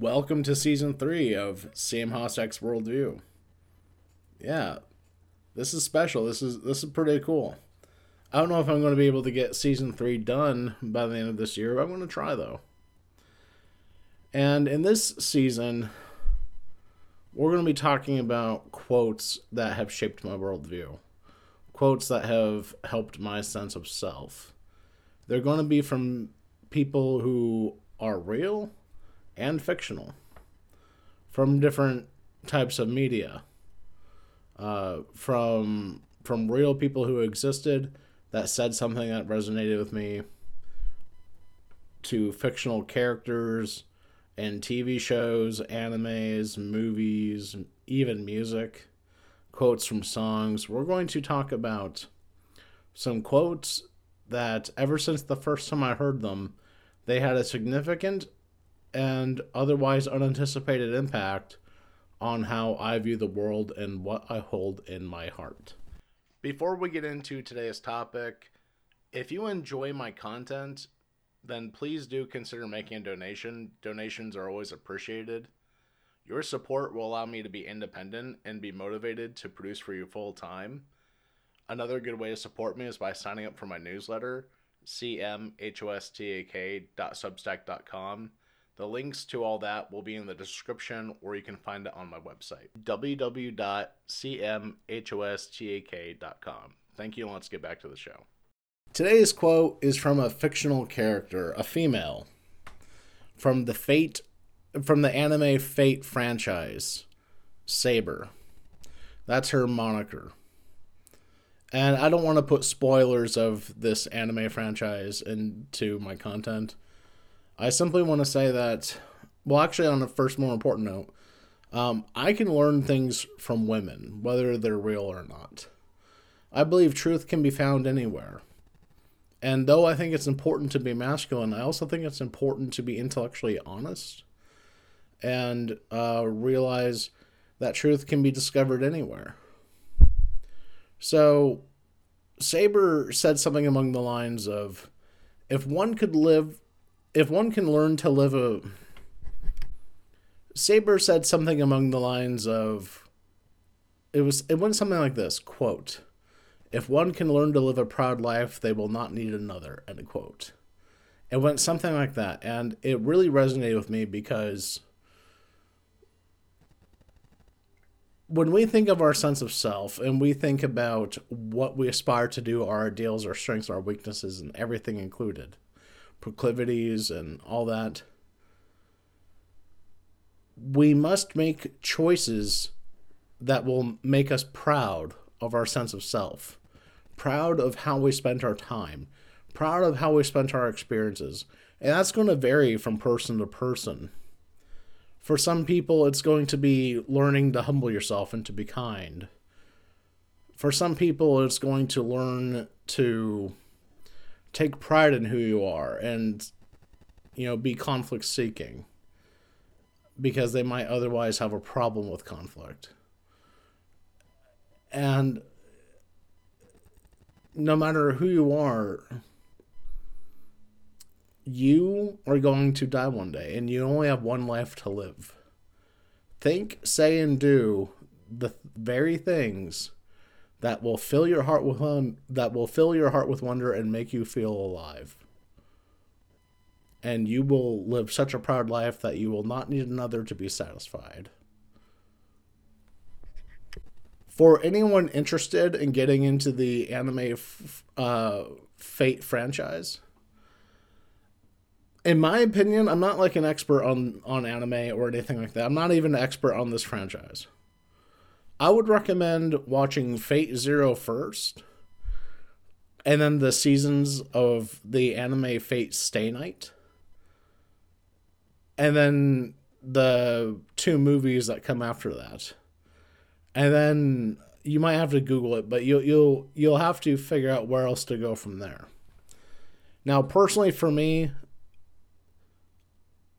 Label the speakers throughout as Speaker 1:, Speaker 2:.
Speaker 1: welcome to season three of CM Hostak's Worldview. Yeah, this is special. This is this is pretty cool. I don't know if I'm going to be able to get season three done by the end of this year. But I'm going to try though. And in this season, we're going to be talking about quotes that have shaped my worldview, quotes that have helped my sense of self. They're going to be from people who are real and fictional, from different types of media, uh, from from real people who existed that said something that resonated with me, to fictional characters and TV shows, animes, movies, even music, quotes from songs. We're going to talk about some quotes that ever since the first time I heard them, they had a significant and otherwise unanticipated impact on how I view the world and what I hold in my heart. Before we get into today's topic, if you enjoy my content then please do consider making a donation. Donations are always appreciated. Your support will allow me to be independent and be motivated to produce for you full time. Another good way to support me is by signing up for my newsletter, cmhostak.substack.com. The links to all that will be in the description or you can find it on my website, www.cmhostak.com. Thank you, let's get back to the show. Today's quote is from a fictional character, a female, from the Fate from the anime Fate franchise, Saber. That's her moniker. And I don't want to put spoilers of this anime franchise into my content. I simply want to say that, well, actually, on the first more important note, um, I can learn things from women, whether they're real or not. I believe truth can be found anywhere. And though I think it's important to be masculine, I also think it's important to be intellectually honest and uh, realize that truth can be discovered anywhere. So, Saber said something among the lines of if one could live, if one can learn to live a. Saber said something among the lines of it was it went something like this quote if one can learn to live a proud life, they will not need another. End quote. It went something like that, and it really resonated with me because when we think of our sense of self and we think about what we aspire to do, our ideals, our strengths, our weaknesses, and everything included, proclivities, and all that, we must make choices that will make us proud of our sense of self proud of how we spent our time, proud of how we spent our experiences. And that's going to vary from person to person. For some people, it's going to be learning to humble yourself and to be kind. For some people, it's going to learn to take pride in who you are and, you know, be conflict seeking because they might otherwise have a problem with conflict. And no matter who you are, you are going to die one day and you only have one life to live. Think, say, and do the very things that will fill your heart with that will fill your heart with wonder and make you feel alive. And you will live such a proud life that you will not need another to be satisfied for anyone interested in getting into the anime uh, Fate franchise, in my opinion, I'm not like an expert on on anime or anything like that. I'm not even an expert on this franchise. I would recommend watching Fate Zero first, and then the seasons of the anime Fate Stay Night, and then the two movies that come after that and then you might have to Google it, but you'll you'll you'll have to figure out where else to go from there. Now, personally, for me,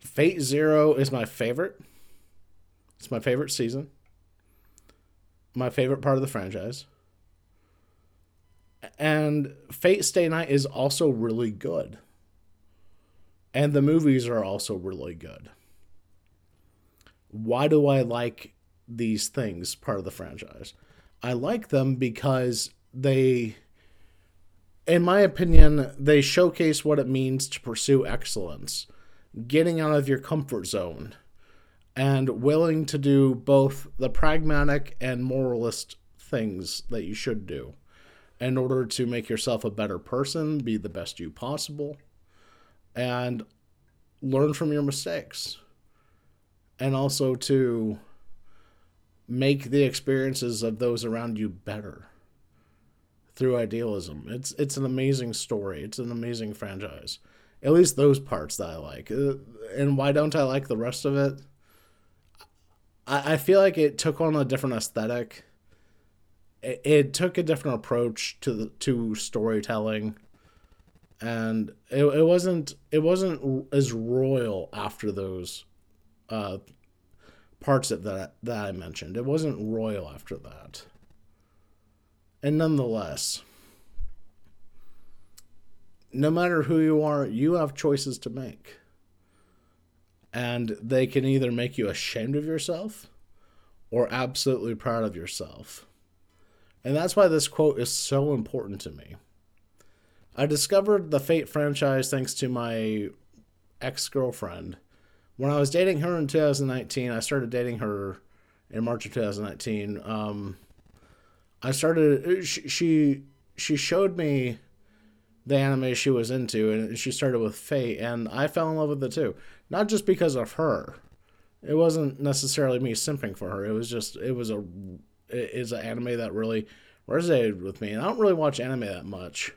Speaker 1: Fate Zero is my favorite. It's my favorite season. My favorite part of the franchise. And Fate Stay Night is also really good. And the movies are also really good. Why do I like these things part of the franchise? I like them because they in my opinion, they showcase what it means to pursue excellence, getting out of your comfort zone, and willing to do both the pragmatic and moralist things that you should do in order to make yourself a better person, be the best you possible, and learn from your mistakes. And also to make the experiences of those around you better through idealism. It's it's an amazing story. It's an amazing franchise. At least those parts that I like. Uh, and why don't I like the rest of it? I, I feel like it took on a different aesthetic it, it took a different approach to the to storytelling and it, it wasn't it wasn't as royal after those uh, parts that, that that I mentioned. It wasn't royal after that. And nonetheless, no matter who you are, you have choices to make. And they can either make you ashamed of yourself or absolutely proud of yourself. And that's why this quote is so important to me. I discovered the Fate franchise thanks to my ex girlfriend. When I was dating her in 2019, I started dating her in March of 2019. Um, I started, she, she, she showed me the anime she was into, and she started with Fate, and I fell in love with it too. Not just because of her. It wasn't necessarily me simping for her. It was just, it was a it is an anime that really resonated with me. And I don't really watch anime that much.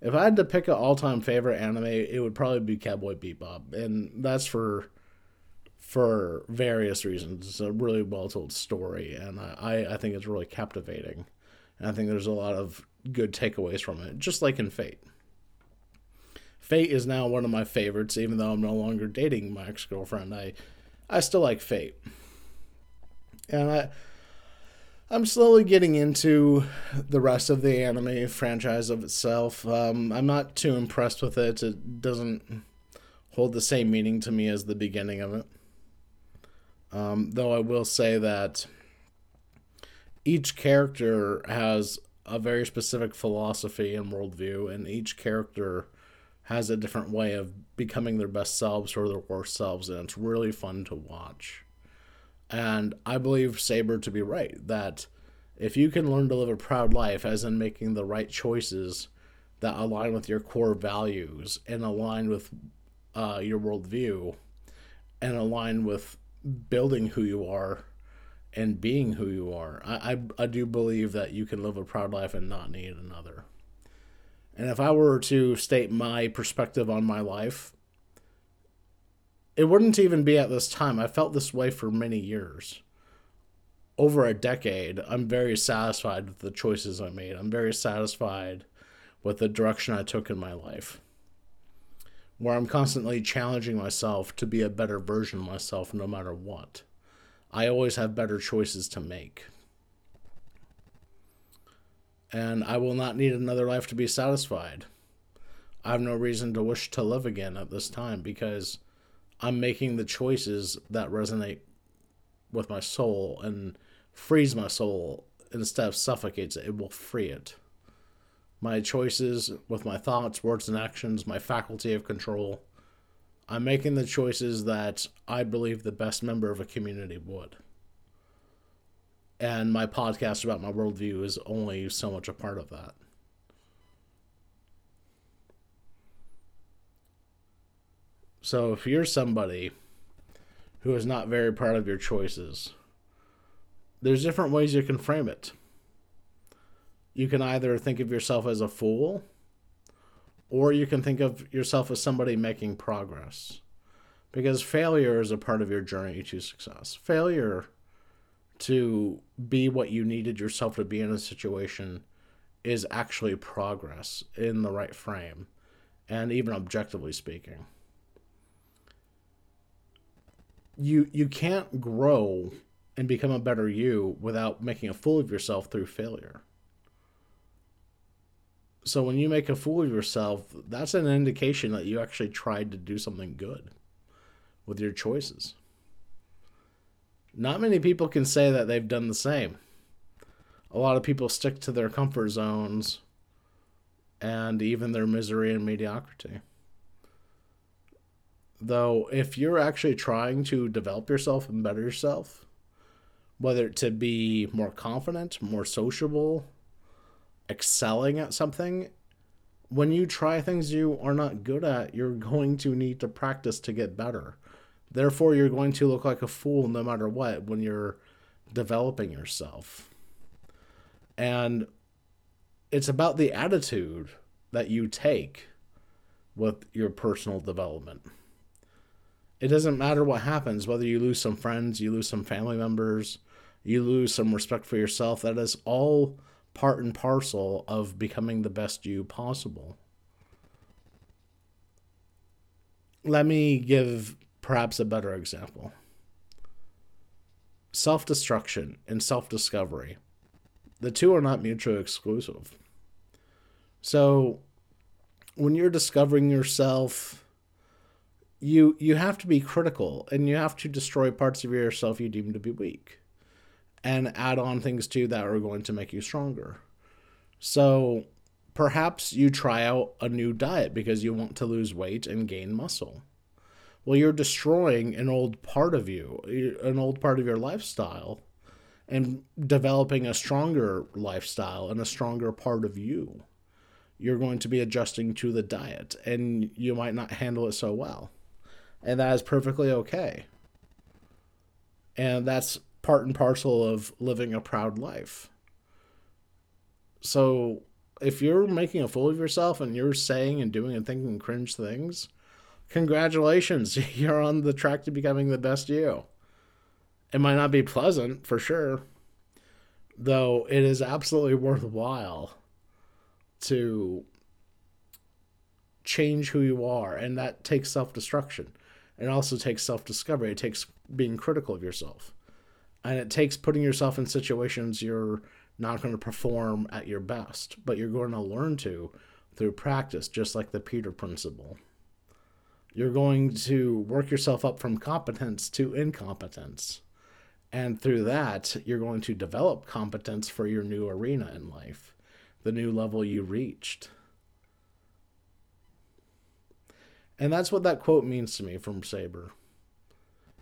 Speaker 1: If I had to pick an all-time favorite anime, it would probably be Cowboy Bebop, and that's for for various reasons. It's a really well-told story, and I I think it's really captivating, and I think there's a lot of good takeaways from it, just like in Fate. Fate is now one of my favorites, even though I'm no longer dating my ex-girlfriend. I I still like Fate, and I I'm slowly getting into the rest of the anime franchise of itself. Um, I'm not too impressed with it. It doesn't hold the same meaning to me as the beginning of it. Um, though I will say that each character has a very specific philosophy and worldview, and each character has a different way of becoming their best selves or their worst selves, and it's really fun to watch. And I believe Saber to be right that if you can learn to live a proud life, as in making the right choices that align with your core values and align with uh, your worldview and align with building who you are and being who you are, I, I, I do believe that you can live a proud life and not need another. And if I were to state my perspective on my life, it wouldn't even be at this time. I felt this way for many years. Over a decade, I'm very satisfied with the choices I made. I'm very satisfied with the direction I took in my life. Where I'm constantly challenging myself to be a better version of myself no matter what. I always have better choices to make. And I will not need another life to be satisfied. I have no reason to wish to live again at this time because I'm making the choices that resonate with my soul and frees my soul instead of suffocates it. It will free it. My choices with my thoughts, words, and actions, my faculty of control. I'm making the choices that I believe the best member of a community would. And my podcast about my worldview is only so much a part of that. So if you're somebody who is not very proud of your choices, there's different ways you can frame it. You can either think of yourself as a fool, or you can think of yourself as somebody making progress. Because failure is a part of your journey to success. Failure to be what you needed yourself to be in a situation is actually progress in the right frame, and even objectively speaking you you can't grow and become a better you without making a fool of yourself through failure. So when you make a fool of yourself, that's an indication that you actually tried to do something good with your choices. Not many people can say that they've done the same. A lot of people stick to their comfort zones and even their misery and mediocrity. Though, if you're actually trying to develop yourself and better yourself, whether to be more confident, more sociable, excelling at something, when you try things you are not good at, you're going to need to practice to get better. Therefore, you're going to look like a fool no matter what when you're developing yourself. And it's about the attitude that you take with your personal development. It doesn't matter what happens, whether you lose some friends, you lose some family members, you lose some respect for yourself. That is all part and parcel of becoming the best you possible. Let me give perhaps a better example self destruction and self discovery. The two are not mutually exclusive. So, when you're discovering yourself, you you have to be critical and you have to destroy parts of yourself you deem to be weak and add on things too that are going to make you stronger. So perhaps you try out a new diet because you want to lose weight and gain muscle. Well, you're destroying an old part of you, an old part of your lifestyle, and developing a stronger lifestyle and a stronger part of you. You're going to be adjusting to the diet, and you might not handle it so well. And that is perfectly okay. And that's part and parcel of living a proud life. So if you're making a fool of yourself and you're saying and doing and thinking cringe things, congratulations. You're on the track to becoming the best you. It might not be pleasant for sure, though it is absolutely worthwhile to change who you are. And that takes self destruction. It also takes self discovery. It takes being critical of yourself and it takes putting yourself in situations you're not going to perform at your best, but you're going to learn to through practice, just like the Peter principle. You're going to work yourself up from competence to incompetence. And through that, you're going to develop competence for your new arena in life, the new level you reached. And that's what that quote means to me from Saber.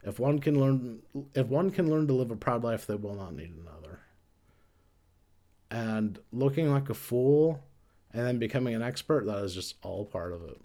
Speaker 1: If one can learn if one can learn to live a proud life, they will not need another. And looking like a fool and then becoming an expert, that is just all part of it.